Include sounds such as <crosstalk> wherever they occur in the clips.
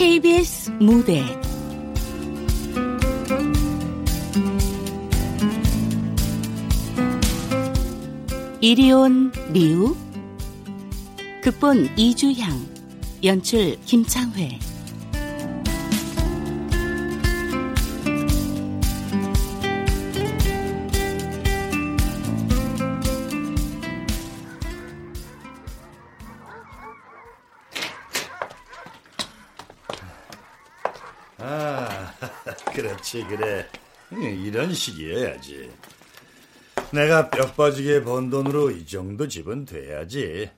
KBS 무대. 이리온 리우. 극본 이주향. 연출 김창회 그렇지, 그래. 이런 식이어야지. 내가 뼈 빠지게 번 돈으로 이 정도 집은 돼야지.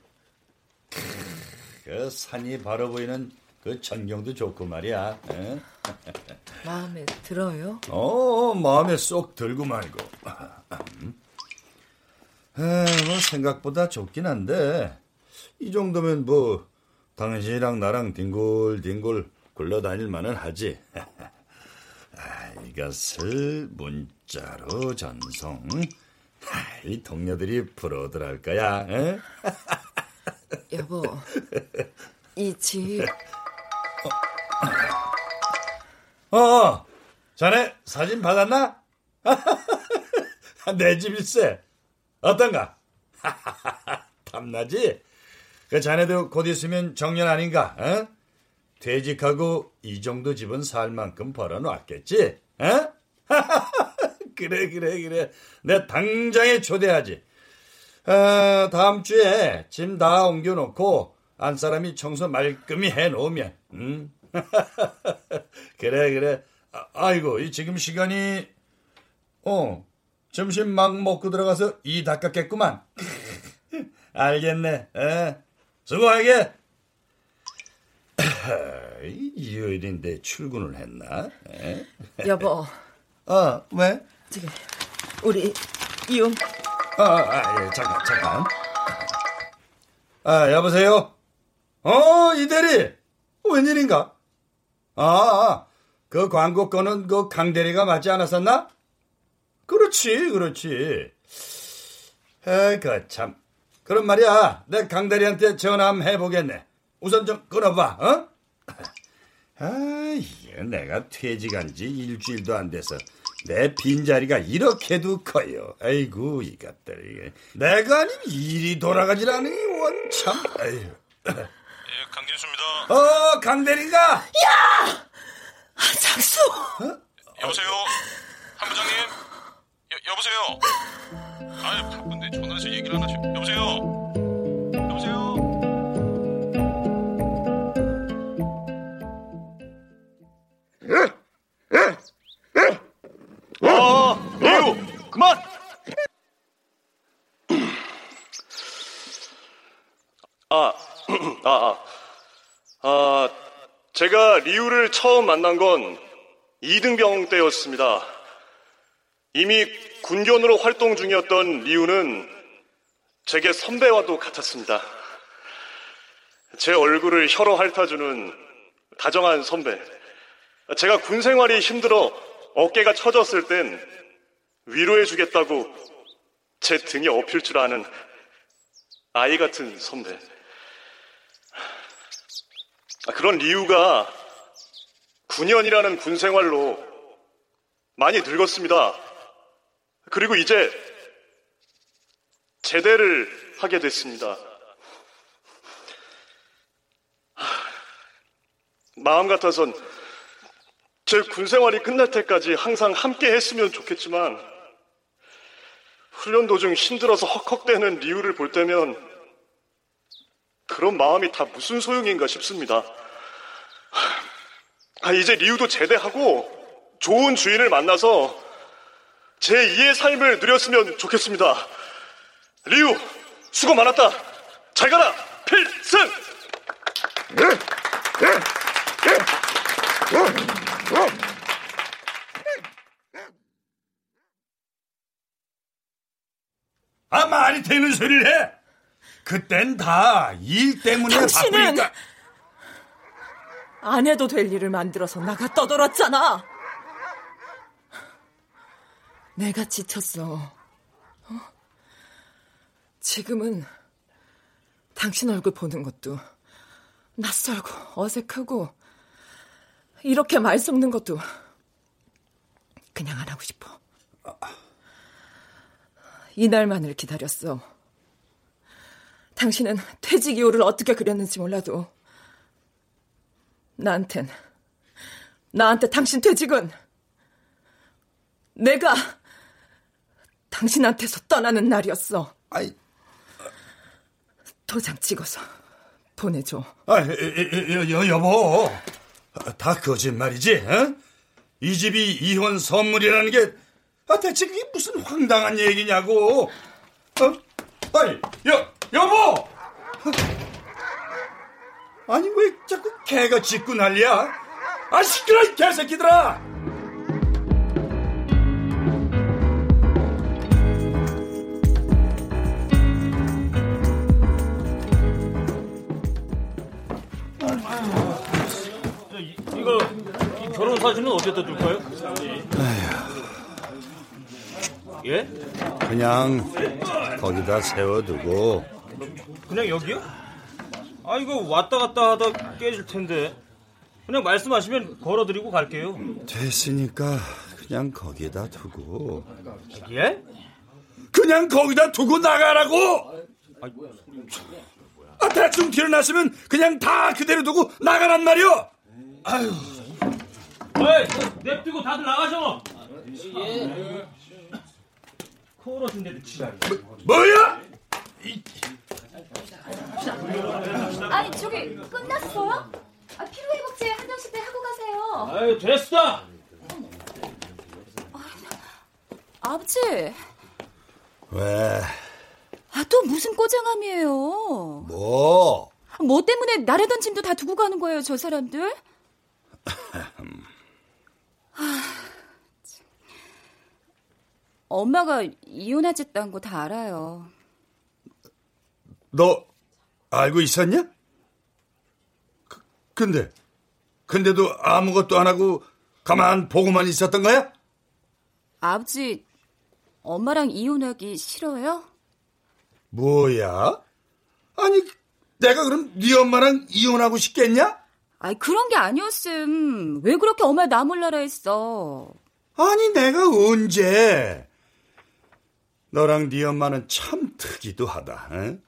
그 산이 바로 보이는 그 전경도 좋고 말이야. 에? <laughs> 마음에 들어요? 어, 마음에 쏙 들고 말고. <laughs> 에, 뭐 생각보다 좋긴 한데 이 정도면 뭐 당신이랑 나랑 뒹굴뒹굴 굴러다닐 만은 하지. <laughs> 아, 이것을 문자로 전송. 아, 이 동료들이 부러워들 거야. 에? <laughs> 여보, 이집 어, 자네 사진 받았나? <laughs> 내 집일세. 어떤가? <laughs> 탐나지? 그 자네도 곧 있으면 정년 아닌가? 어? 퇴직하고 이 정도 집은 살 만큼 벌어놓았겠지? 어? <laughs> 그래 그래 그래. 내 당장에 초대하지. 어, 다음 주에 짐 다 옮겨놓고 안 사람이 청소 말끔히 해놓으면. 응? <laughs> 그래 그래. 아, 아이고 이 지금 시간이 어 점심 막 먹고 들어가서 이 닦았겠구만. <laughs> 알겠네. 에? 수고하게. 이 요일인데 출근을 했나? 에? 여보, 어 왜? 저기 우리 이혼 아, 아, 예, 잠깐, 잠깐. 아, 여보세요? 어, 이대리! 웬일인가? 아, 그 광고 거는 그 강대리가 맞지 않았었나? 그렇지, 그렇지. 에, 그 참. 그럼 말이야, 내 강대리한테 전화 한번 해보겠네. 우선 좀 끊어봐, 어? 아, 이게 내가 퇴직한 지 일주일도 안 돼서 내 빈자리가 이렇게도 커요. 아이고, 이것들, 이게. 내가 아니면 일이 돌아가질 않으니, 원, 참, 아유. 예, 강진수입니다. 어, 강대리가! 아, 장수 여보세요? 한 부장님? 여, 여보세요? 아유, 바쁜데 전화해서 얘기를 안 하시. 여보세요? 여보세요? 아, <clears throat> 아, 아. 아, 제가 리우를 처음 만난 건 이등병 때였습니다. 이미 군견으로 활동 중이었던 리우는 제게 선배와도 같았습니다. 제 얼굴을 혀로 핥아주는 다정한 선배. 제가 군 생활이 힘들어 어깨가 처졌을 땐 위로해주겠다고 제 등에 엎일 줄 아는 아이 같은 선배. 아, 그런 이유가 9년이라는 군 생활로 많이 늙었습니다. 그리고 이제 제대를 하게 됐습니다. 하, 마음 같아선 제 군 생활이 끝날 때까지 항상 함께 했으면 좋겠지만 훈련 도중 힘들어서 헉헉대는 리우를 볼 때면 그런 마음이 다 무슨 소용인가 싶습니다. 아, 이제 리우도 제대하고 좋은 주인을 만나서 제 2의 삶을 누렸으면 좋겠습니다. 리우, 수고 많았다. 잘 가라, 필승! 아, 말이 되는 소리를 해! 그땐 다 일 때문에 당신은 바쁘니까. 안 해도 될 일을 만들어서 나가 떠돌았잖아. 내가 지쳤어. 어? 지금은 당신 얼굴 보는 것도 낯설고 어색하고 이렇게 말 섞는 것도 그냥 안 하고 싶어. 이날만을 기다렸어. 당신은 퇴직 이유를 어떻게 그렸는지 몰라도 나한텐 나한테 당신 퇴직은 내가 당신한테서 떠나는 날이었어. 아이, 도장 찍어서 보내줘. 아, 여, 여, 여보. 다 거짓말이지, 어? 이 집이 이혼 선물이라는 게, 아, 대체 그게 무슨 황당한 얘기냐고. 어? 아니, 여, 여보! 아니, 왜 자꾸 개가 짖고 난리야? 아, 시끄러, 이 개새끼들아! 이거 이 결혼 사진은 어디다 둘까요? 예? 그냥 거기다 세워두고. 그냥 여기요? 아 이거 왔다 갔다 하다 깨질 텐데 그냥 말씀하시면 걸어드리고 갈게요. 됐으니까 그냥 거기다 두고. 예? 그냥 거기다 두고 나가라고! 아, 대충 뒤로 났으면 그냥 다 그대로 두고 나가란 말이오! 아유. 어이 냅두고 다들 나가셔. 예. 코러진데도 지랄. 뭐야? 아니 저기 끝났어요? 아, 피로 회복제 한 장씩 때 하고 가세요. 아유 됐어. 아 버지, 왜? 아, 또 무슨 꼬장함이에요? 뭐? 뭐 때문에 나래던 짐도 다 두고 가는 거예요, 저 사람들? 하, <laughs> 참. 엄마가 이혼하겠다는 거다 알아요. 너 알고 있었냐? 그, 근데 근데도 아무것도 안 하고 가만 보고만 있었던 거야? 아버지, 엄마랑 이혼하기 싫어요? 뭐야? 아니 내가 그럼 네 엄마랑 이혼하고 싶겠냐? 아이, 그런 게 아니었음. 왜 그렇게 엄마 나 몰라라 했어? 아니 내가 언제? 너랑 네 엄마는 참 특이도 하다. 에?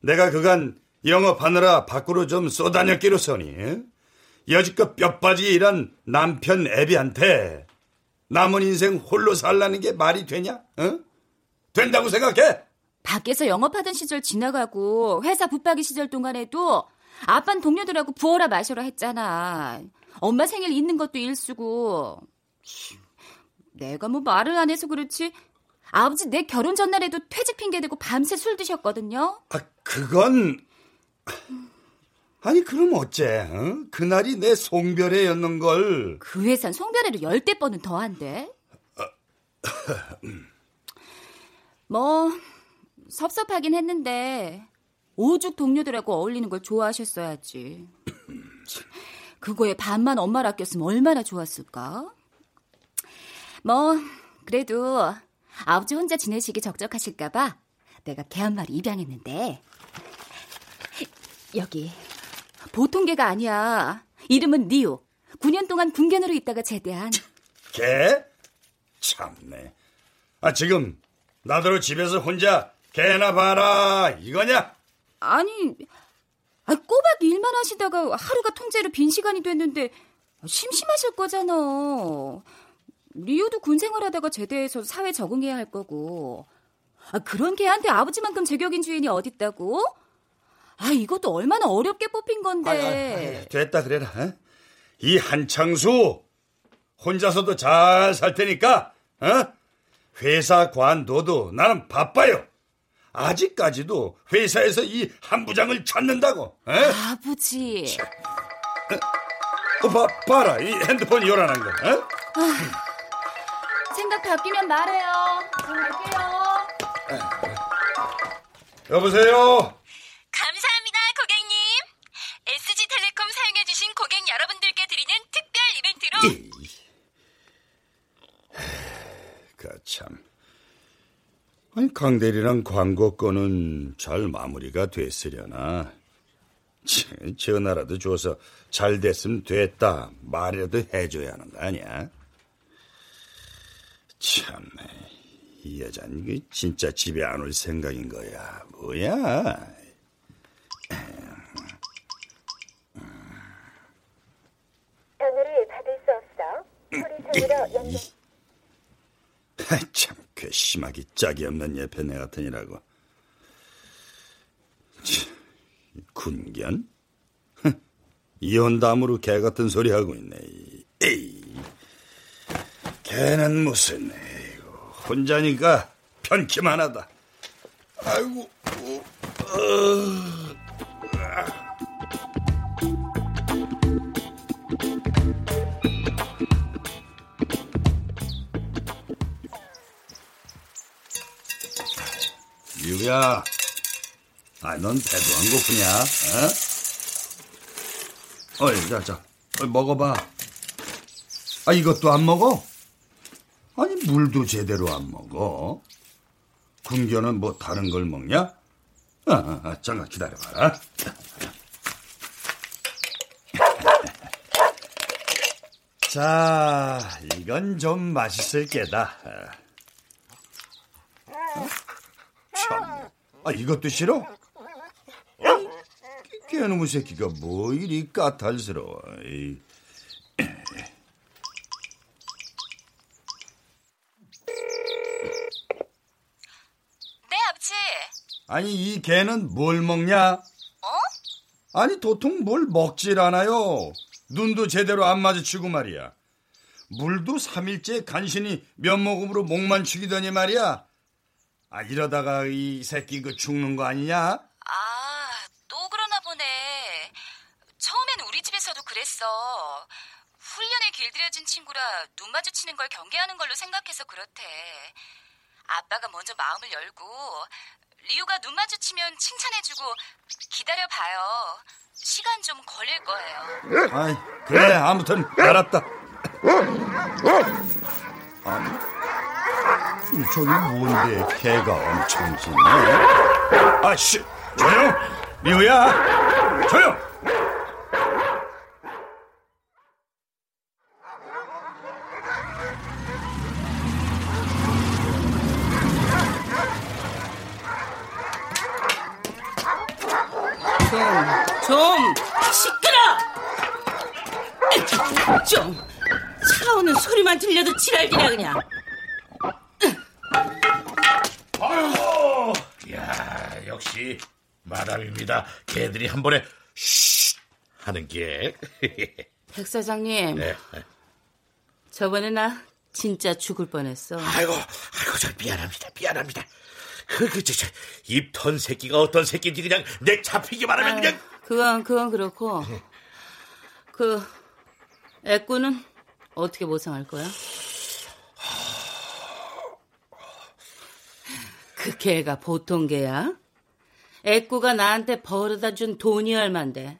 내가 그간 영업하느라 밖으로 좀 쏘다녔기로서니 에? 여지껏 뼈 빠지게 일한 남편 애비한테 남은 인생 홀로 살라는 게 말이 되냐? 어? 된다고 생각해? 밖에서 영업하던 시절 지나가고 회사 붙박이 시절 동안에도 아빤 동료들하고 부어라 마셔라 했잖아. 엄마 생일 있는 것도 일수고. 내가 뭐 말을 안 해서 그렇지. 아버지 내 결혼 전날에도 퇴직 핑계 대고 밤새 술 드셨거든요. 아, 그건 아니 그럼 어째? 어? 그날이 내 송별회였는 걸. 그 회사는 송별회를 열대 번은 더한데. 뭐 섭섭하긴 했는데 오죽 동료들하고 어울리는 걸 좋아하셨어야지. 그거에 반만 엄마를 아꼈으면 얼마나 좋았을까? 뭐 그래도 아버지 혼자 지내시기 적적하실까봐 내가 개 한 마리 입양했는데 여기 보통 개가 아니야. 이름은 니오. 9년 동안 군견으로 있다가 제대한. 개? 참네. 아 지금 나더러 집에서 혼자 개나 봐라 이거냐? 아니, 아, 꼬박 일만 하시다가 하루가 통째로 빈 시간이 됐는데 심심하실 거잖아. 리오도 군 생활하다가 제대해서 사회 적응해야 할 거고. 아, 그런 개한테 아버지만큼 제격인 주인이 어딨다고? 아, 이것도 얼마나 어렵게 뽑힌 건데. 아이, 아이, 아이, 됐다 그래라. 어? 이 한창수 혼자서도 잘 살 테니까 어? 회사 관둬도 나는 바빠요. 아직까지도 회사에서 이 한 부장을 찾는다고. 어? 아버지. 어, 봐, 봐라. 이 핸드폰 요란한 거. 어? 생각 바뀌면 말해요. 갈게요. 여보세요? 감사합니다, 고객님. SG텔레콤 사용해주신 고객 여러분들께 드리는 특별 이벤트로 그 참. 아니, 강대리랑 광고 건은 잘 마무리가 됐으려나. 치, 전화라도 줘서 잘 됐으면 됐다. 말이라도 해줘야 하는 거 아니야? 참, 이 여자는 진짜 집에 안 올 생각인 거야. 뭐야? 전화를 받을 수 없어 소리소리로 연결. 하, 참, 괘씸하기 짝이 없는 예편네 같으니라고. 참, 군견? 흥, 이혼담으로 개 같은 소리 하고 있네. 에이, 걔는 무슨, 에이고, 혼자니까 편키만 하다. 아이고, 어, 어. 유야, 아, 넌 배도 안 고프냐? 어? 어이, 자, 자, 어이, 먹어봐. 아, 이것도 안 먹어? 아니, 물도 제대로 안 먹어. 군견은 뭐 다른 걸 먹냐? 아, 아, 아 잠깐 기다려봐라. <laughs> 자, 이건 좀 맛있을 게다. 아, 이것도 싫어? 개놈의 새끼가 뭐 이리 까탈스러워. 이. 네, 아버지. 아니, 이 개는 뭘 먹냐? 어? 아니, 도통 뭘 먹질 않아요. 눈도 제대로 안 마주치고 말이야. 물도 3일째 간신히 면목음으로 목만 축이더니 말이야. 아, 이러다가 이 새끼 그 죽는 거 아니냐? 아, 또 그러나 보네. 처음엔 우리 집에서도 그랬어. 훈련에 길들여진 친구라 눈 마주치는 걸 경계하는 걸로 생각해서 그렇대. 아빠가 먼저 마음을 열고 리우가 눈 마주치면 칭찬해주고 기다려봐요. 시간 좀 걸릴 거예요. 아이, 그래, 아무튼 알았다. 아니, 저기 뭔데 개가 엄청 짖네? 아씨, 조용! 리우야, 조용! 좀 시끄러! 좀 차오는 소리만 들려도 지랄이냐 그냥. 야 역시 마담입니다. 개들이 한 번에 쉿 하는 게. <laughs> 백 사장님, 네. 저번에 나 진짜 죽을 뻔했어. 아이고, 아이고, 저 미안합니다, 미안합니다. 그, 그, 저, 저, 입턴 새끼가 어떤 새끼인지 그냥 내 잡히기만 하면 그냥. 그건 그건 그렇고 그 애꾸는 어떻게 보상할 거야? 그 개가 보통 개야? 애꾸가 나한테 벌어다 준 돈이 얼만데?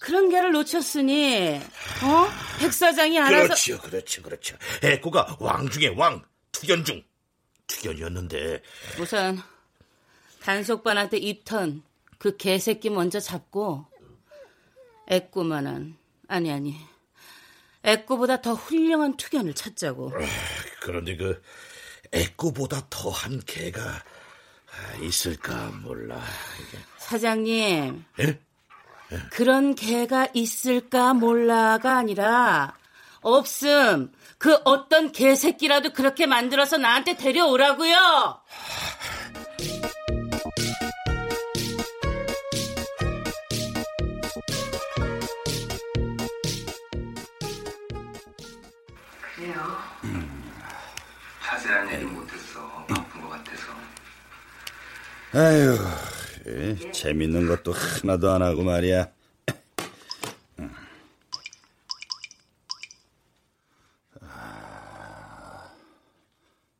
그런 개를 놓쳤으니 어? 백 사장이 알아서 그렇죠, 그렇죠, 그렇죠. 애꾸가 왕 중에 왕, 투견 중 투견이었는데. 우선 단속반한테 입턴 그 개새끼 먼저 잡고 애꾸만한 아니 아니 애꾸보다 더 훌륭한 투견을 찾자고 그런데 그 애꾸보다 더한 개가 있을까 몰라. 사장님. 예? 그런 개가 있을까 몰라가 아니라 없음. 그 어떤 개새끼라도 그렇게 만들어서 나한테 데려오라고요 아유, 재밌는 것도 하나도 안 하고 말이야.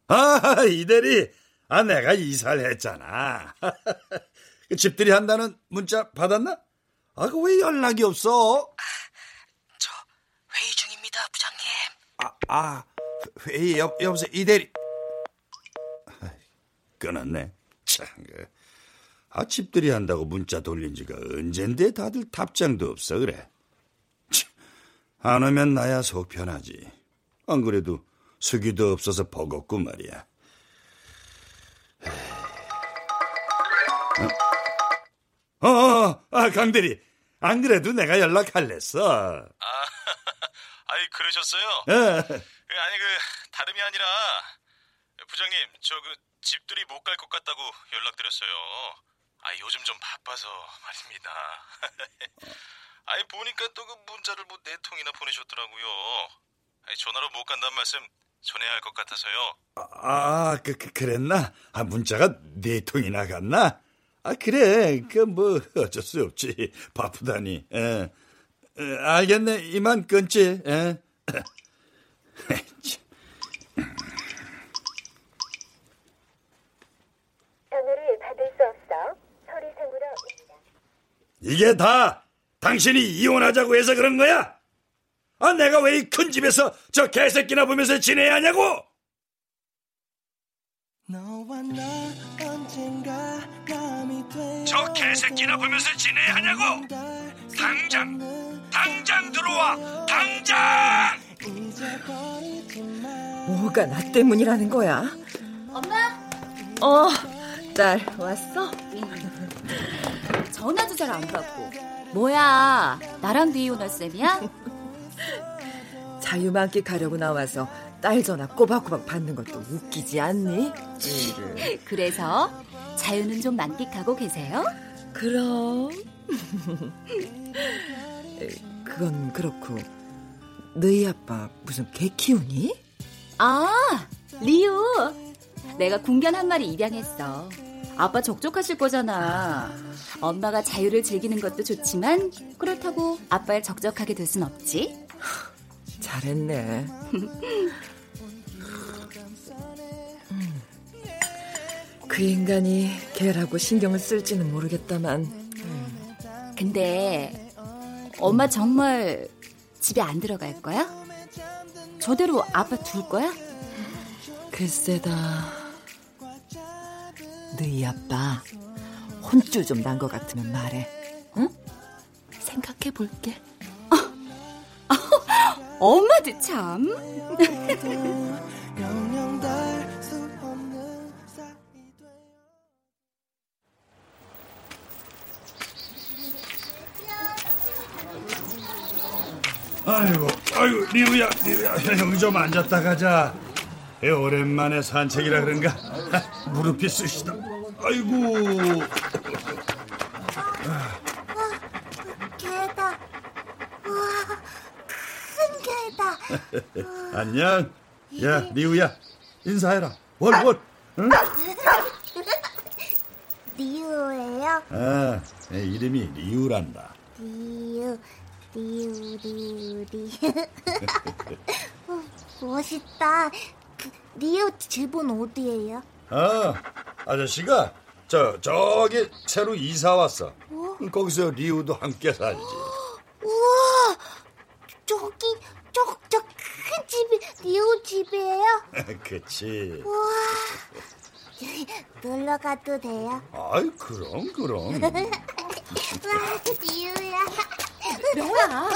아, 이대리. 아, 내가 이사를 했잖아. 그 집들이 한다는 문자 받았나? 아, 그 왜 연락이 없어? 저 회의 중입니다, 부장님. 아, 아, 회의 여, 여보세요, 이대리. 끊었네. 참, 그. 아, 집들이 한다고 문자 돌린 지가 언젠데 다들 답장도 없어, 그래. 참, 안 오면 나야 속 편하지. 안 그래도 수기도 없어서 버겁고 말이야. 어, 어, 아, 강대리. 안 그래도 내가 연락할랬어. 아, <laughs> 아이 그러셨어요? 예. 아니 그 다름이 아니라 부장님 저 그 집들이 못 갈 것 같다고 연락드렸어요. 아 요즘 좀 바빠서 말입니다. <laughs> 아이 보니까 또 그 문자를 뭐 네 통이나 보내셨더라고요. 아이 전화로 못 간다는 말씀 전해야 할 것 같아서요. 아, 그, 그, 그랬나? 아, 문자가 네 통이나 갔나? 아, 그래. 그, 뭐, 어쩔 수 없지. 바쁘다니. 예. 에, 알겠네. 이만 끊지. 예. <laughs> 전화를 받을 수 없어 서류상으로 이게 다 당신이 이혼하자고 해서 그런 거야? 아, 내가 왜 이 큰 집에서 저 개새끼나 보면서 지내야 하냐고? 저 개새끼나 보면서 지내야 하냐고? 당장, 당장 들어와! 당장! 뭐가 나 때문이라는 거야? 엄마? 어, 딸 왔어? 전화도 잘 안 받고. 뭐야, 나랑도 이혼할 셈이야? <laughs> 자유만기 가려고 나와서 딸 전화 꼬박꼬박 받는 것도 웃기지 않니? <laughs> 그래서 자유는 좀 만끽하고 계세요? 그럼. <laughs> 그건 그렇고 너희 아빠 무슨 개 키우니? 아, 리우. 내가 궁견 한 마리 입양했어. 아빠 적적하실 거잖아. 엄마가 자유를 즐기는 것도 좋지만 그렇다고 아빠를 적적하게 될 순 없지. 잘했네. 음. 그 인간이 걔라고 신경을 쓸지는 모르겠다만. 근데 엄마 정말 집에 안 들어갈 거야? 저대로 아빠 둘 거야? 글쎄다. 너희 아빠 혼쭐 좀 난 것 같으면 말해. 응? 생각해 볼게. 엄마도 참. 아이고, 아이고, 리우야, 리우야, 여기 좀 앉았다 가자. 에, 오랜만에 산책이라 그런가? 무릎이 쑤시다. 아이고. 개다. 큰 개다. <laughs> 안녕. 야, 리우야, 인사해라. 월, 월. 응? <laughs> 리우예요? 아, 내 이름이 리우란다. 리우, 리우, 리우, 리우. <laughs> 어, 멋있다. 그, 리우 집은 어디예요? 아, 아저씨가 저 저기 새로 이사 왔어. 거기서 리우도 함께 살지. <gasps> 우와, 저기, 저, 저 큰 집이 리우 집이에요? <laughs> 그치. 우와, <laughs> 놀러 가도 돼요? 아이, 그럼, 그럼. <laughs> 와, 리우야. 명호야.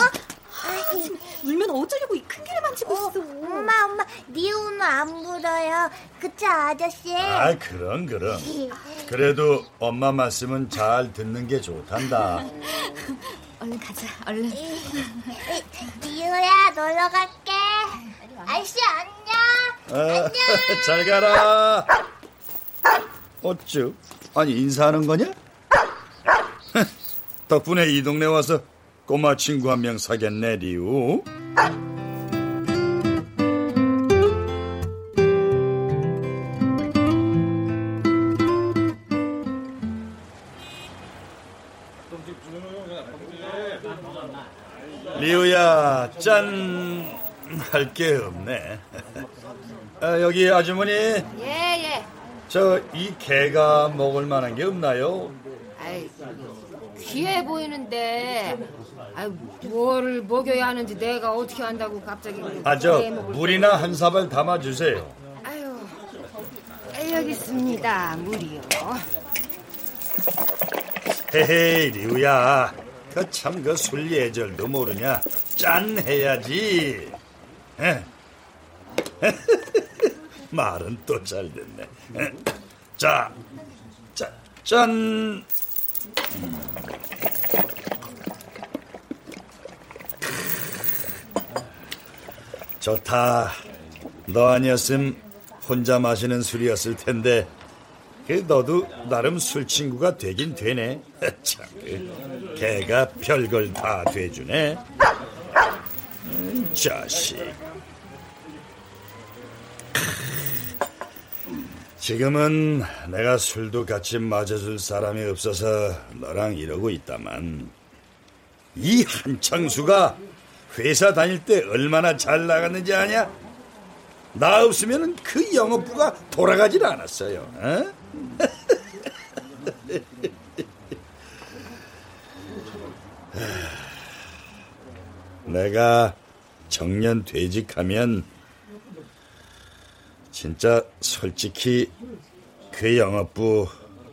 아이, 울면 어쩌려고 이큰개 를 만지고 있어. 엄마, 엄마, 리우는 안 불어요. 그쵸, 아저씨? 아이, 그럼, 그럼. <laughs> 그래도 엄마 말씀은 잘 듣는 게 좋단다. 얼른 가자, 얼른. <laughs> 리우야, 놀러 갈게. 아저씨, 안녕. 아, <laughs> 잘 가라. 어쭈? 아니, 인사하는 거냐? 덕분에 이 동네 와서 꼬마 친구 한 명 사겠네, 리우. 짠. 할 게 없네. 아, 여기 아주머니, 예, 예. 저 이 개가 먹을 만한 게 없나요? 아이, 귀해 보이는데, 아이, 뭘 먹여야 하는지 내가 어떻게 안다고 갑자기. 아, 저 물이나 한 사발 담아주세요. 아유, 여기 있습니다. 물이요. 헤헤이, 리우야. 그 참 그 술 예절도 모르냐? 짠 해야지. 에? <laughs> 말은 또 잘 됐네. 에? 자, 자, 짠. 좋다. 너 아니었음 혼자 마시는 술이었을 텐데 그 너도 나름 술 친구가 되긴 되네. <laughs> 참, 그 개가 별걸 다 돼주네. 음, 자식. 지금은 내가 술도 같이 마셔줄 사람이 없어서 너랑 이러고 있다만 이 한창수가 회사 다닐 때 얼마나 잘 나갔는지 아냐? 나 없으면 그 영업부가 돌아가질 않았어요. 어? <laughs> 내가 정년 퇴직하면 진짜 솔직히 그 영업부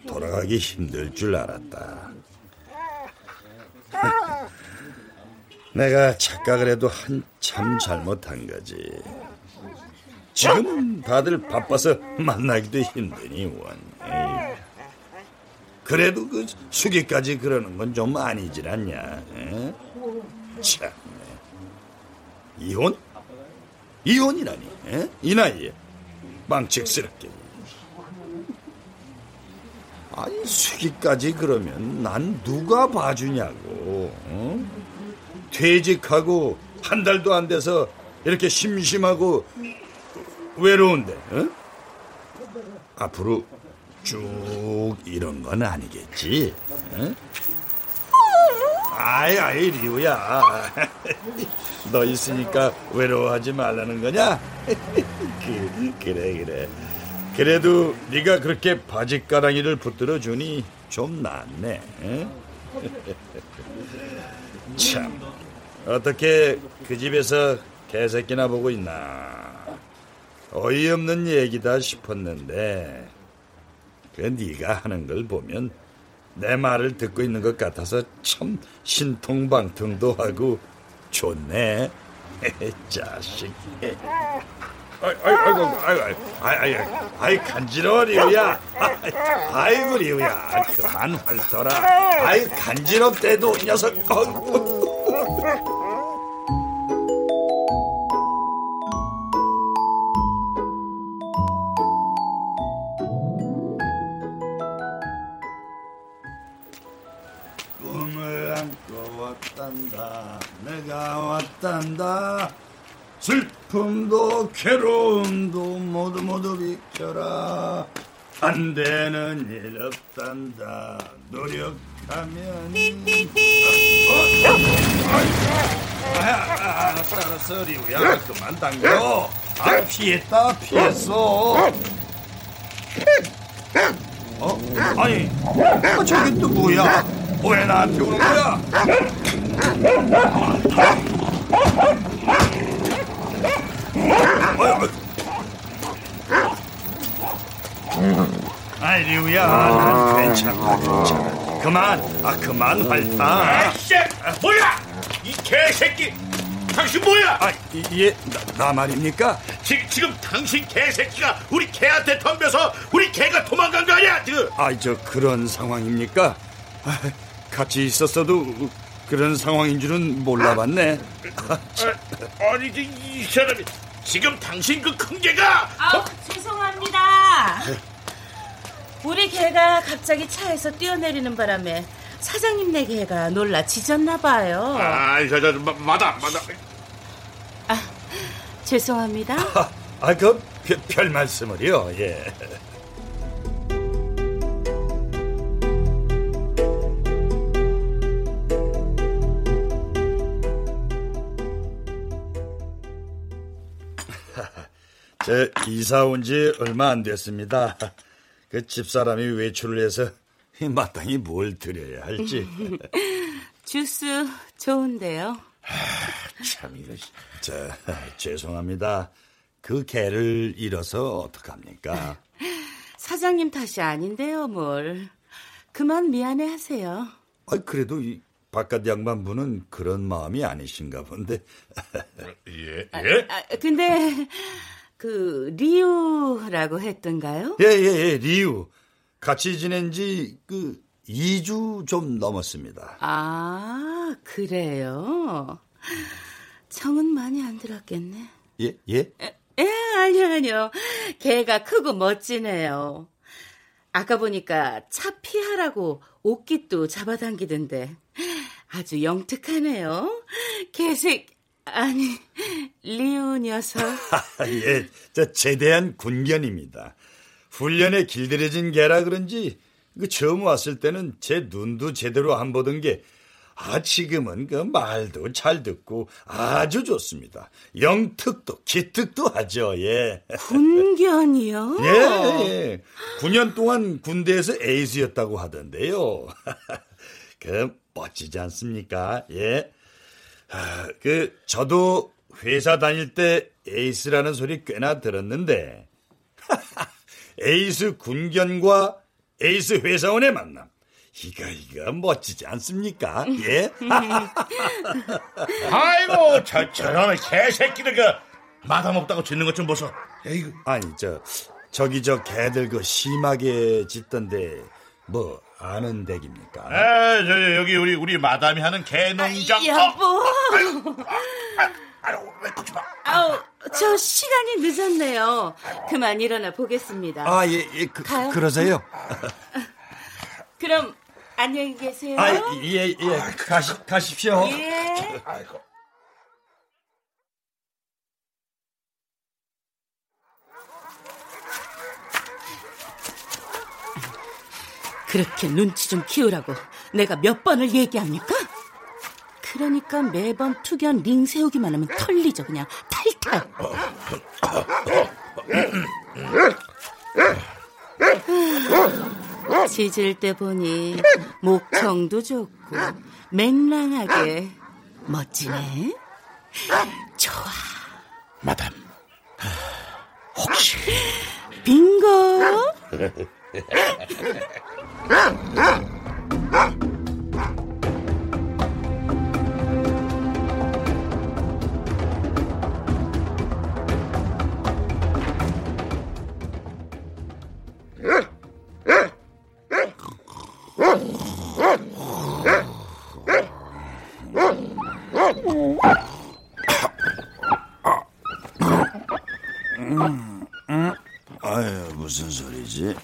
돌아가기 힘들 줄 알았다. <laughs> 내가 착각을 해도 한참 잘못한 거지. 지금 다들 바빠서 만나기도 힘드니 원. 그래도 그 수기까지 그러는 건 좀 아니질 않냐? 에? 참. 이혼? 이혼이라니? 에? 이 나이에 망측스럽게. 아니 수기까지 그러면 난 누가 봐주냐고. 어? 퇴직하고 한 달도 안 돼서 이렇게 심심하고 외로운데 어? 앞으로 쭉 이런 건 아니겠지? 어? 아이 아이 리우야 <laughs> 너 있으니까 외로워하지 말라는 거냐? <laughs> 그, 그래 그래 그래도 네가 그렇게 바짓가랑이를 붙들어 주니 좀 낫네 어? <laughs> 참 어떻게 그 집에서 개새끼나 보고 있나 어이없는 얘기다 싶었는데 그 네가 하는 걸 보면 내 말을 듣고 있는 것 같아서 참 신통방통도 하고 좋네 <laughs> 자식 아이, 아이, 아이고, 아이고, 아이, 아이, 아이, 간지러워, 리우야. 아이고, 리우야. 그만 핥더라. 아이, 간지럽대도, 이 녀석. 왔단다. 내가 왔단다. 슬픔도 괴로움도 모두 모두 비켜라. 안 되는 일 없단다. 노력하면. 알았어, 알았어, 리우야. 그만 당겨. 아, 피했다, 피했어. 어? 아니, 아, 저게 또 뭐야? 왜 나한테 오는 거야? 아이 리우야 난 괜찮아 괜찮아. 그만 아 그만 핥아 아이씨 뭐야? 이 개새끼 당신 뭐야? 아, 예, 나, 나 말입니까? 지, 지금 당신 개새끼가 우리 개한테 덤벼서 우리 개가 도망간 거 아니야 지금? 아, 저 그런 상황입니까? 아, 같이 있었어도 그런 상황인 줄은 몰라봤네. 아, 아, 아니 이, 이 사람이 지금 당신 그 큰 개가 아, 죄송합니다. 우리 개가 갑자기 차에서 뛰어내리는 바람에 사장님네 개가 놀라 짖었나 봐요. 아, 저, 저, 마, 마다, 마다. 아, 죄송합니다. 아, 그별 말씀을요. 예. 제 이사 온 지 얼마 안 됐습니다. 그 집사람이 외출을 해서 마땅히 뭘 드려야 할지. 주스 좋은데요. 참 이거 저 죄송합니다. 그 개를 잃어서 어떡합니까? 사장님 탓이 아닌데요, 뭘. 그만 미안해 하세요. 아 그래도 이 바깥 양반분은 그런 마음이 아니신가 본데. 예, 아, 아, 근데 그 리우라고 했던가요? 예, 예, 예, 리우. 같이 지낸 지그 2주 좀 넘었습니다. 아, 그래요? 청은 많이 안 들었겠네. 예, 예? 예, 아니요, 아니요. 개가 크고 멋지네요. 아까 보니까 차 피하라고 옷깃도 잡아당기던데 아주 영특하네요. 개색, 아니, 리우 녀석. <laughs> 예, 저 제대한 군견입니다. 훈련에 길들여진 개라 그런지 그 처음 왔을 때는 제 눈도 제대로 안 보던 게 아, 지금은 그 말도 잘 듣고 아주 좋습니다. 영특도 기특도 하죠, 예. 군견이요? <laughs> 예, 예. 9년 동안 군대에서 에이스였다고 하던데요. <laughs> 그, 멋지지 않습니까? 예. 아, 그, 저도 회사 다닐 때 에이스라는 소리 꽤나 들었는데, <laughs> 에이스 군견과 에이스 회사원의 만남. 이거, 이거 멋지지 않습니까? 예? <laughs> 아이고, 저, 저놈의 개새끼들 그, 마담 없다고 짖는 것 좀 보소. 에이구. 아니, 저, 저기 저 개들 그 심하게 짖던데, 뭐, 아는 댁입니까? 아, 저, 여기 우리, 우리 마담이 하는 개농장. 여보. 아, 왜 걷지 마. 아우, 저 시간이 늦었네요. 그만 일어나 보겠습니다. 아, 예, 예, 그, 가요? 그러세요? 그럼 안녕히 계세요. 아, 예, 예, 가시, 가십시오. 예. 아이고. 그렇게 눈치 좀 키우라고 내가 몇 번을 얘기합니까? 그러니까 매번 투견 링 세우기만 하면 털리죠 그냥 탈탈 짖을 때 보니 목청도 좋고 맹랑하게 멋지네 좋아 마담, 혹시. 빙고 음, 음. 아유, 무슨 소리지?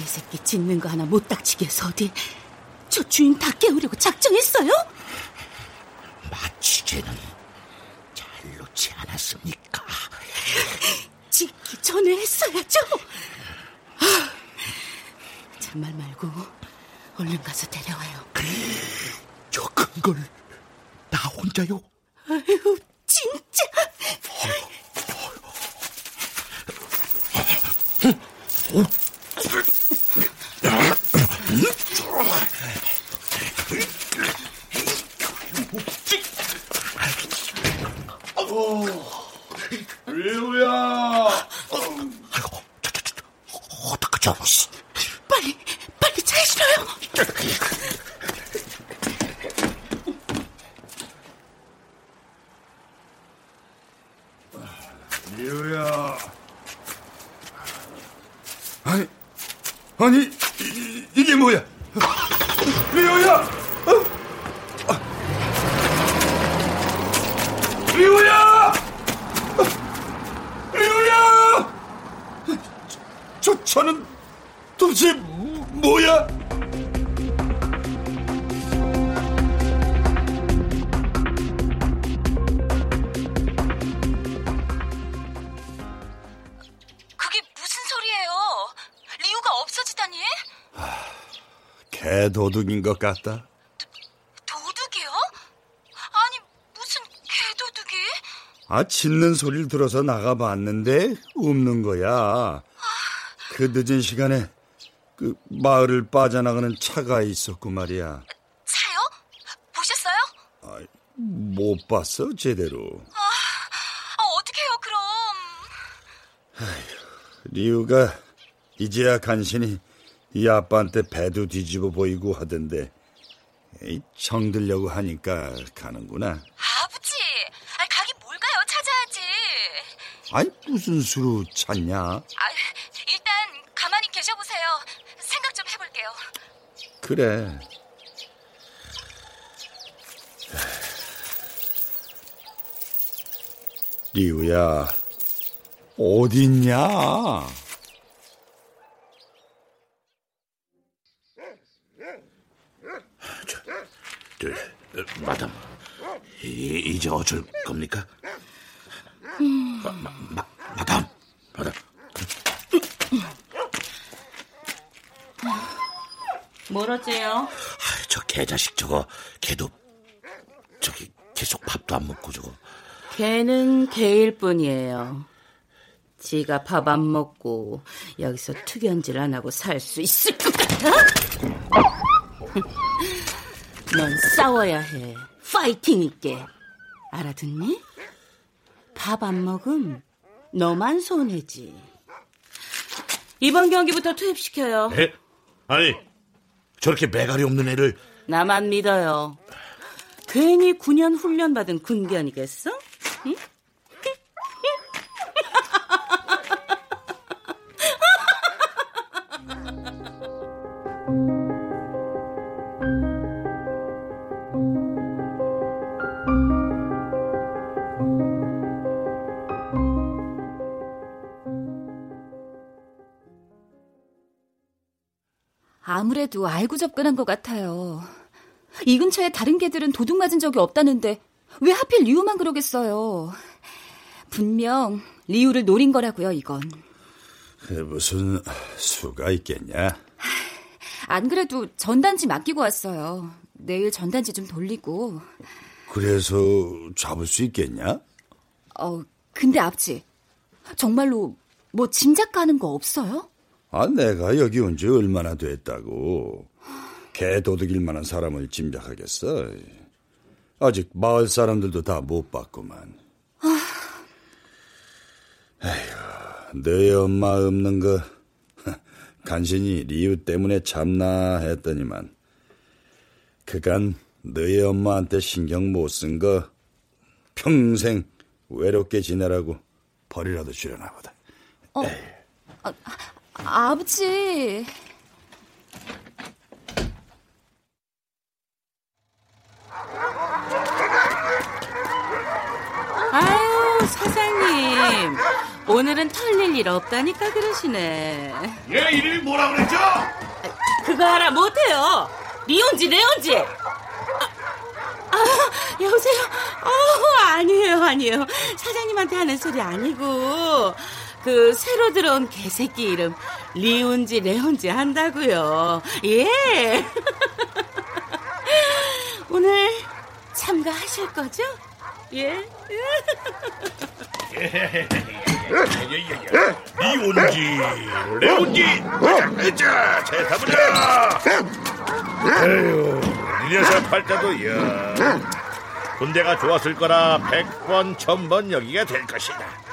개새끼 짖는 거 하나 못 닥치게 해서 어디 저 주인 다 깨우려고 작정했어요? 주제는 잘 놓지 않았습니까? 짖기 전에 했어야죠. 아, 잔말 말고 얼른 가서 데려와요. 저 큰 걸 나 혼자요? 개도둑인 것 같다. 도둑이요? 아니, 무슨 개도둑이? 아, 짖는 소리를 들어서 나가봤는데 없는 거야. 그 늦은 시간에 그 마을을 빠져나가는 차가 있었고 말이야. 차요? 보셨어요? 아, 못 봤어, 제대로. 아, 아 어떡해요, 그럼. 아휴, 리우가 이제야 간신히 이 아빠한테 배도 뒤집어 보이고 하던데 이 정들려고 하니까 가는구나. 아버지, 아, 가긴 뭘 가요? 찾아야지. 아니 무슨 수로 찾냐? 아, 일단 가만히 계셔보세요. 생각 좀 해볼게요. 그래. 리우야, 어딨냐? 저, 어, 마담, 이, 이제 어쩔 겁니까? 마, 마, 마, 마담, 마담. 뭘 어째요? 저 개자식 저거, 걔도 저기 계속 밥도 안 먹고 저거. 걔는 개일 뿐이에요. 지가 밥 안 먹고 여기서 투견질 안 하고 살 수 있을 것 같아? 넌 싸워야 해. 파이팅 있게. 알아듣니? 밥 안 먹음 너만 손해지. 이번 경기부터 투입시켜요. 에? 아니, 저렇게 매가리 없는 애를 나만 믿어요. 괜히 9년 훈련 받은 군견이겠어? 응? 아무래도 알고 접근한 것 같아요. 이 근처에 다른 개들은 도둑 맞은 적이 없다는데 왜 하필 리우만 그러겠어요. 분명 리우를 노린 거라고요, 이건. 무슨 수가 있겠냐? 안 그래도 전단지 맡기고 왔어요. 내일 전단지 좀 돌리고. 그래서 잡을 수 있겠냐? 어, 근데 아버지, 정말로 뭐 짐작 가는 거 없어요? 아, 내가 여기 온 지 얼마나 됐다고. 개 도둑일 만한 사람을 짐작하겠어. 아직 마을 사람들도 다 못 봤구만. 에휴, 너희 엄마 없는 거 <laughs> 간신히 리우 때문에 참나 했더니만 그간 너희 엄마한테 신경 못 쓴 거 평생 외롭게 지내라고 벌이라도 주려나 보다. 어, 아, 아버지. 아유, 사장님. 오늘은 털릴 일 없다니까 그러시네. 얘 이름이 뭐라 그랬죠? 그거 알아 못해요. 리온지, 레온지. 아, 아, 여보세요? 어, 아니에요, 아니에요. 사장님한테 하는 소리 아니고. 그 새로 들어온 개새끼 이름 리온지 레온지 한다고요. 예. <laughs> 오늘 참가하실 거죠? 예. <laughs> 리온지, 레온지, 자, 자, 가보자. 에휴, 이 녀석 할 때도 야 군대가 좋았을 거라 백번 천번 여기가 될 것이다.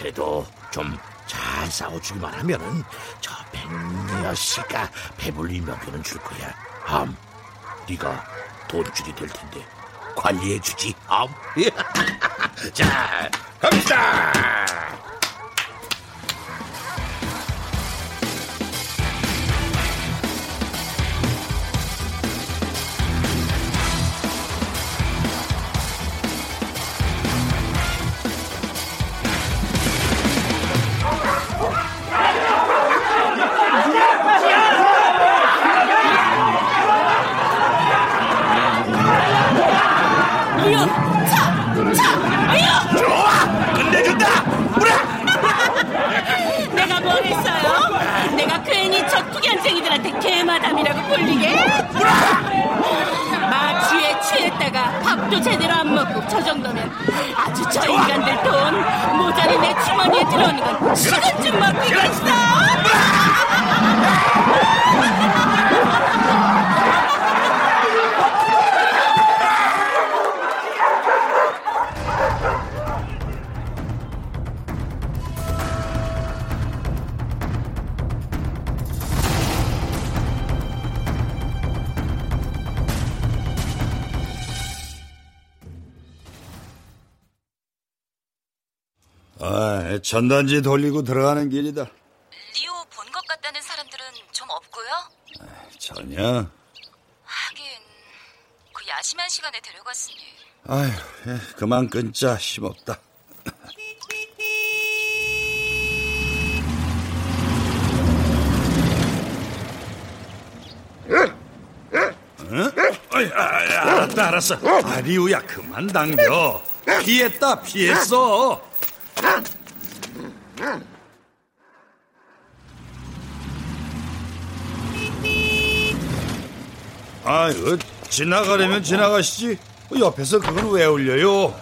그래도 좀 잘 싸워주기만 하면은 저 백녀씨가 배불리 몇개는 줄 거야. 암, 네가 돈줄이 될 텐데 관리해주지. 암. <laughs> 자, 갑시다. 남들한테 개마담이라고 불리게? 마취에 취했다가 밥도 제대로 안 먹고 저 정도면 아주 저 인간들 돈 모자리 내 주머니에 들어오는 건 시간 좀 먹기겠어. 전단지 돌리고 들어가는 길이다. 리오 본 것 같다는 사람들은 좀 없고요. 전혀. 하긴 그 야심한 시간에 데려갔으니 아휴, 예, 그만 끊자. 힘없다. 응? 어이, 아, 아, 알았다, 알았어. 아, 리우야, 그만 당겨. 피했다, 피했어. 아유, 지나가려면 지나가시지. 옆에서 그건 왜 올려요?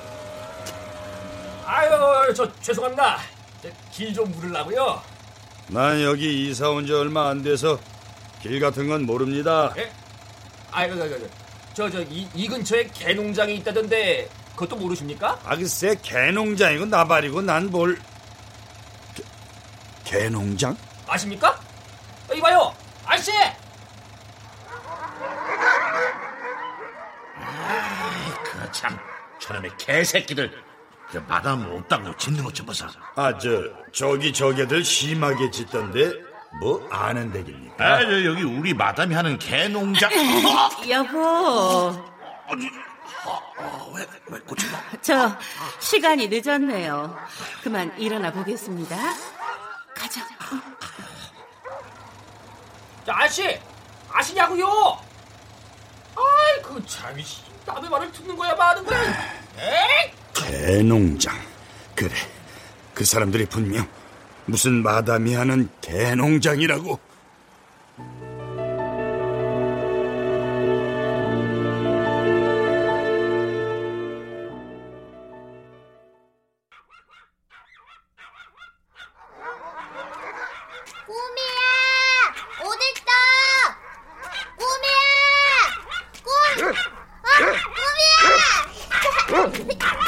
아유, 저 죄송합니다. 길 좀 물으려고요. 난 여기 이사 온 지 얼마 안 돼서 길 같은 건 모릅니다. 예? 아유, 저, 저, 이, 이 근처에 개농장이 있다던데 그것도 모르십니까? 아, 글쎄, 개농장이고 나발이고 난 뭘... 개, 개농장? 아십니까? 어, 이봐요, 아저씨! 그 참 저놈의 개새끼들 저 마담 없다고 짖는 것 좀 보소 아, 저, 저기 저게들 심하게 짖던데 뭐 아는 댁입니까? 아, 저 여기 우리 마담이 하는 개농장 <laughs> 여보, 왜, 왜 고치마? 저 시간이 늦었네요. 그만 일어나 보겠습니다. 가자. 자, 아저씨! 아시냐고요? 아이, 그 참, 씨, 남의 말을 듣는 거야, 마는 거야? 에이! 개농장. 그래. 그 사람들이 분명 무슨 마담이 하는 개농장이라고.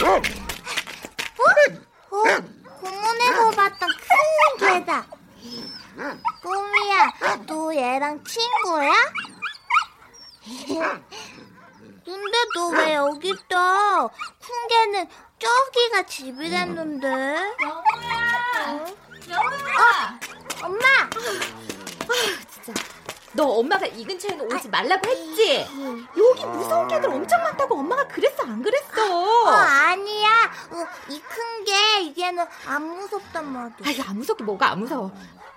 어? 어? 공원에서 봤던 큰 개다. 꼬미야, 너 얘랑 친구야? 근데 너 왜 여기 있어? 큰 개는 저기가 집이랬는데. 여보야! 여보야! 엄마! 진짜. 너 엄마가 이 근처에는 오지 말라고 했지? 여기 무서운 개들 엄청 많다고 엄마가 그랬어 안 그랬어? 어, 아니야. 어, 이큰 게 이제는 안 무섭단 말이야. 아유 안 무섭게 뭐가 안 무서워.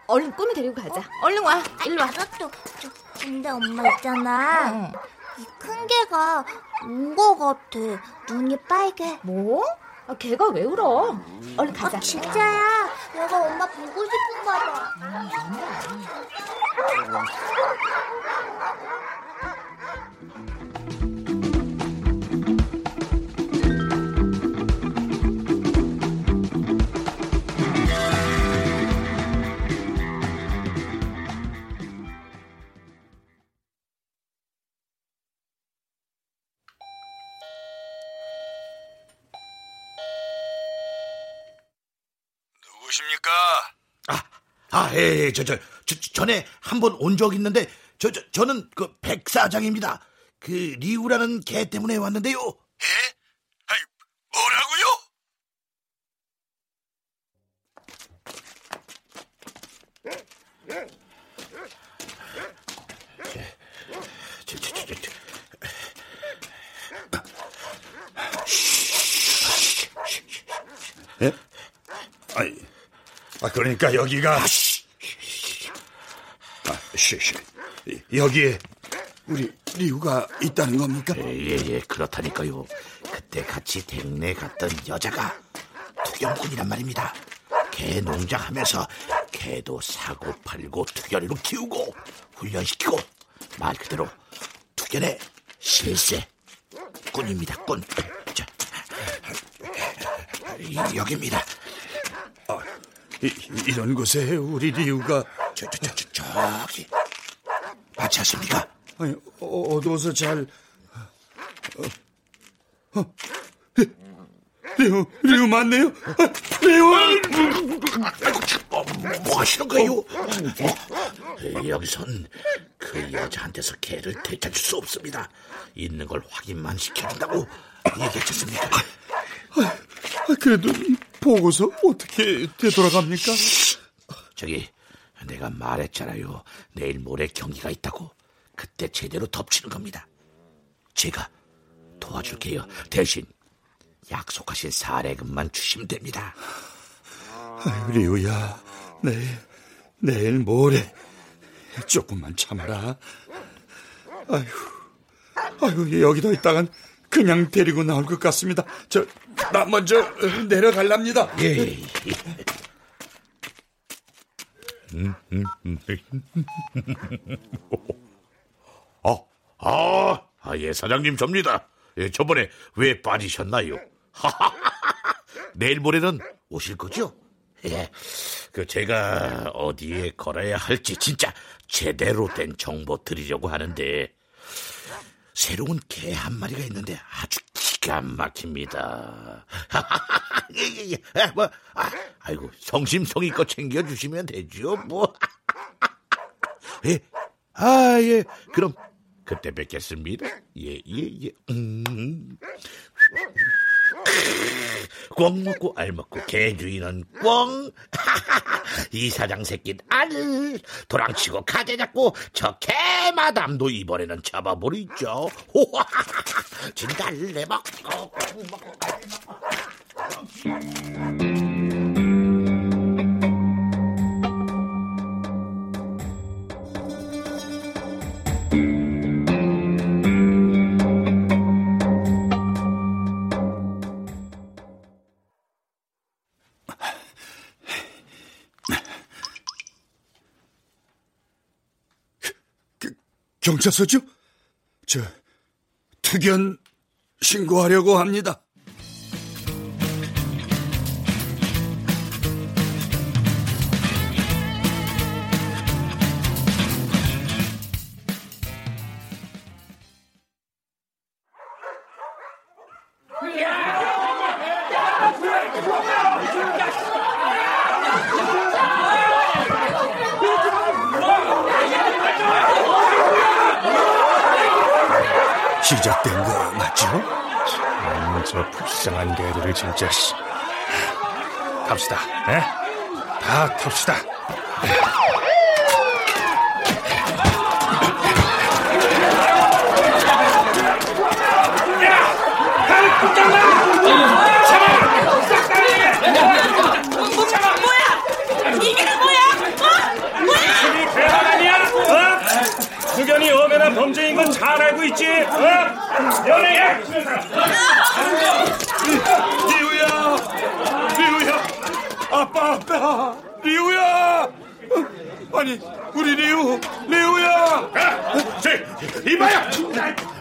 얼른 꿈이 데리고 가자. 얼른 와. 일로 와. 알았어. 저, 근데 엄마 있잖아. 이큰 개가 운 거 같아. 눈이 빨개. 뭐? 아, 걔가 왜 울어? 얼른 가자. 아, 진짜야. 내가 엄마 보고 싶은가 봐. 누 구십니까? 아, 아, 예, 예, 저, 저, 저 전에 한 번 온 적 있는데, 저, 저, 저는 그 백사장입니다. 그 리우라는 개 때문에 왔는데요. 예? 아이, 뭐라고요? 저, 저, 저, 저, 저. 예? 아이, 아, 그러니까 여기가. 아, 쉬, 쉬. 여기에 우리 리우가 있다는 겁니까? 예, 예, 그렇다니까요. 그때 같이 댁내 갔던 여자가 투견꾼이란 말입니다. 개 농장하면서 개도 사고 팔고 투견으로 키우고 훈련시키고 말 그대로 투견의 실세 꾼입니다, 꾼. 자, 이- 여기입니다. 아, 이, 런 곳에 우리 리우가 저, 저, 저, 저, 저기 맞지 않습니까? 아니, 어, 어두워서 잘 어, 어, 리우, 리우 맞네요? 리우! 뭐, 뭐 하시는 거예요? 어, 여기선 그 여자한테서 개를 되찾을 수 없습니다. 있는 걸 확인만 시켜준다고 얘기했습니까? 아, 그래도 보고서 어떻게 되돌아갑니까? 저기 내가 말했잖아요. 내일 모레 경기가 있다고. 그때 제대로 덮치는 겁니다. 제가 도와줄게요. 대신 약속하신 사례금만 주시면 됩니다. 아유, 리우야, 내일, 내일 모레 조금만 참아라. 아유, 아유, 여기다 있다간 그냥 데리고 나올 것 같습니다. 저, 나 먼저 내려갈랍니다. 예. 아, 아, 아, 예, 사장님 접니다. 예, 저번에 왜 빠지셨나요? <laughs> 내일 모레는 오실 거죠? 예, 그 제가 어디에 걸어야 할지 진짜 제대로 된 정보 드리려고 하는데 새로운 개 한 마리가 있는데 아주 기가 막힙니다. <laughs> 예, 예, 예. 아, 뭐, 아, 아이고 성심성의껏 챙겨주시면 되죠, 뭐. <laughs> 예, 아, 예, 그럼 그때 뵙겠습니다. 예, 예, 예. 음. 꽝 먹고 알 먹고 개 주인은 꽝. <laughs> 이 사장 새끼 알. 도랑치고 가재 잡고 저 개마담도 이번에는 잡아버리죠. <laughs> 호하. 진달래 먹고 꽝 먹고 알 먹고. 경찰서죠? 저 투견 신고하려고 합니다. 갑시다, 에? 다 탑시다. 수견이 엄연한 범죄인 건 잘 알고 있지? 어? 연예야! 리우야! 리우야! 아빠, 아빠! 리우야! 아니, 우리 리우! 리우야! 제, 이봐요!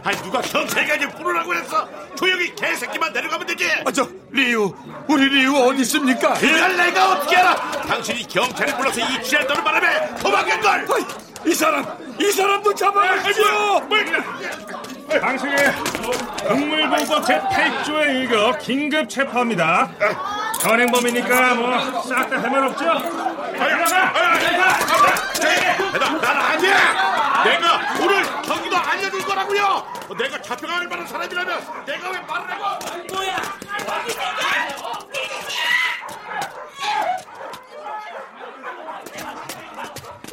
아니, 누가 경찰까지 부르라고 했어? 조용히 개새끼만 내려가면 되지! 아, 저, 리우! 우리 리우 어디 있습니까? 그걸 내가 어떻게 알아? 당신이 경찰을 불러서 이 취할 떠는 바람에 도망간걸! 이 사람! 이 사람도 잡아가시오! 당신이 동물보호법 제8조에 의거 긴급 체포합니다. 현행범이니까 뭐 싹다할말 없죠? 나, 난 아니야! 내가 오늘 경기도 알려줄 거라고요! 내가 잡혀갈 만한 사람이라면 내가 왜 말을 하고! 뭐야!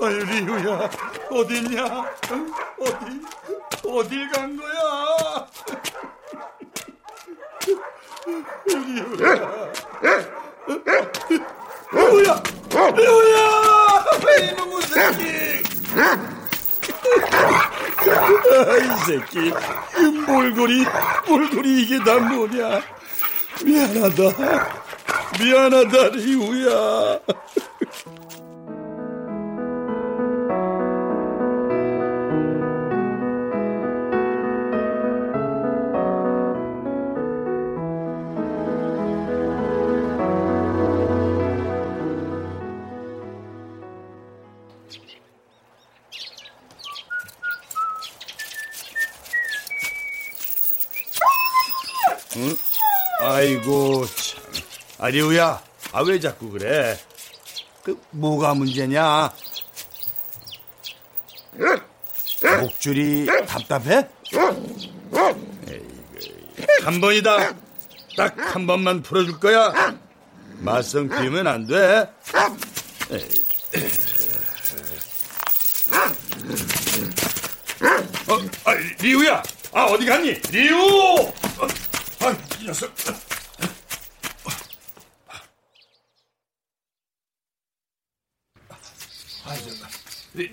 아유, 리우야, 어딨냐? 응? 어디, 어딜 간 거야? 리우야. 리우야! 리우야! 이놈의 새끼! 아, 이 새끼. 이 몰골이, 몰골이 이게 다 뭐냐? 미안하다. 미안하다, 리우야. 아이고 참. 아 리우야, 아 왜 자꾸 그래? 그 뭐가 문제냐? 목줄이 답답해? 한 번이다. 딱 한 번만 풀어줄 거야. 말썽 피우면 안 돼. 어, 아, 리우야! 아, 어디 갔니? 리우! 어, 아, 이 녀석. 리,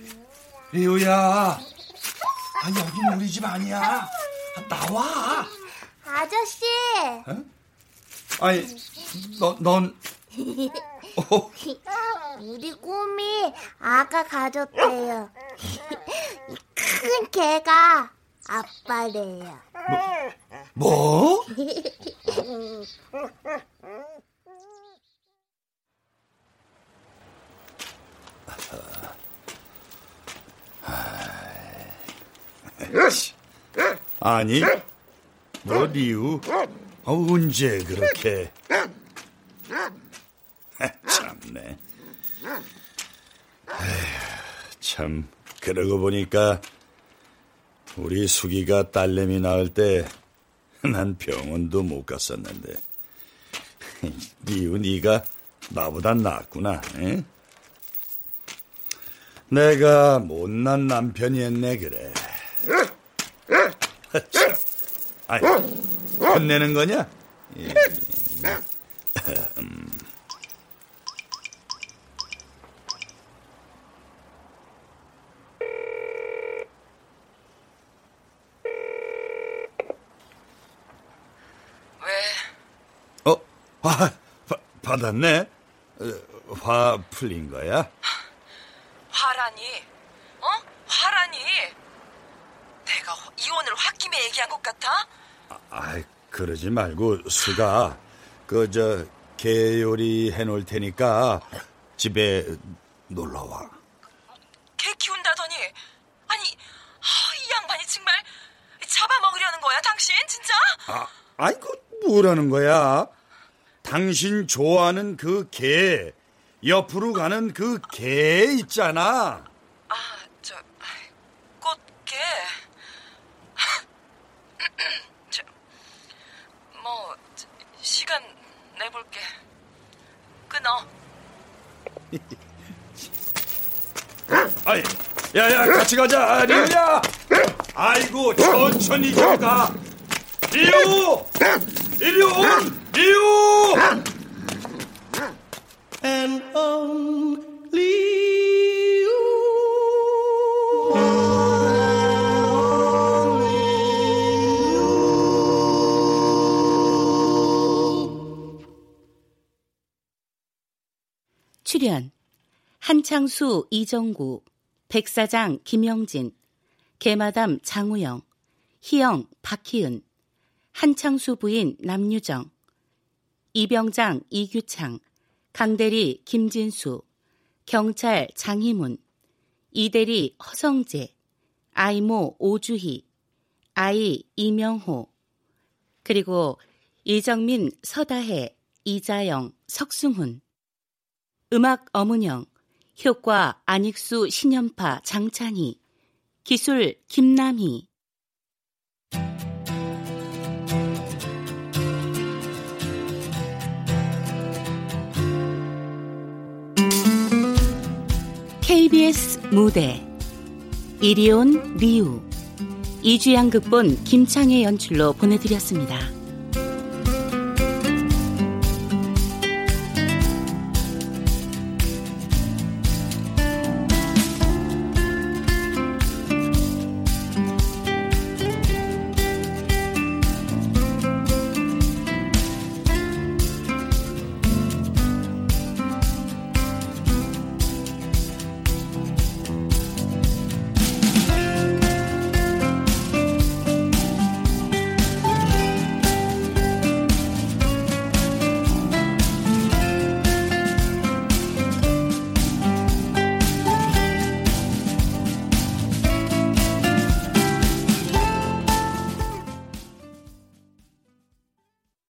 리우야. 아, 여긴 우리 집 아니야. 아, 나와. 아저씨. 어? 아니, 너, 넌, <laughs> 어? 우리 꿈이 아가 가졌대요. <laughs> 큰 개가 아빠래요. 뭐? <laughs> 아니, 너 리우 어, 언제 그렇게 참네. 에휴, 참 그러고 보니까 우리 수기가 딸내미 낳을 때 난 병원도 못 갔었는데 리우 네가 나보단 낫구나. 에? 내가 못난 남편이었네 그래. 참. 아니, 혼내는 거냐? 예. 음. 왜? 어, 화, 바, 받았네? 어, 화 풀린 거야? 화라니? 어? 화라니? 내가 이혼을 홧김에 얘기한 것 같아? 아, 그러지 말고 수가 그 저 게 요리 해놓을 테니까 집에 놀러 와. 개 키운다더니 아니 아, 이 양반이 정말 잡아먹으려는 거야 당신 진짜? 아, 아이고 뭐라는 거야? 당신 좋아하는 그 개 옆으로 가는 그 개 있잖아. 아저 꽃게 저뭐 시간 내볼게 끊어 아이, 야야 같이 가자, 리우야. 아이고 천천히 좀 가. 리우, 리우, 리우. And only 출연 한창수 이정구 백사장 김영진 개마담 장우영 희영 박희은 한창수 부인 남유정 이병장 이규창 강대리 김진수 경찰 장희문 이대리 허성재 아이모 오주희 아이 이명호 그리고 이정민 서다혜 이자영 석승훈. 음악 어문영, 효과 안익수 신연파 장찬희, 기술 김남희. KBS 무대 이리온 리우 이주양 극본 김창의 연출로 보내드렸습니다.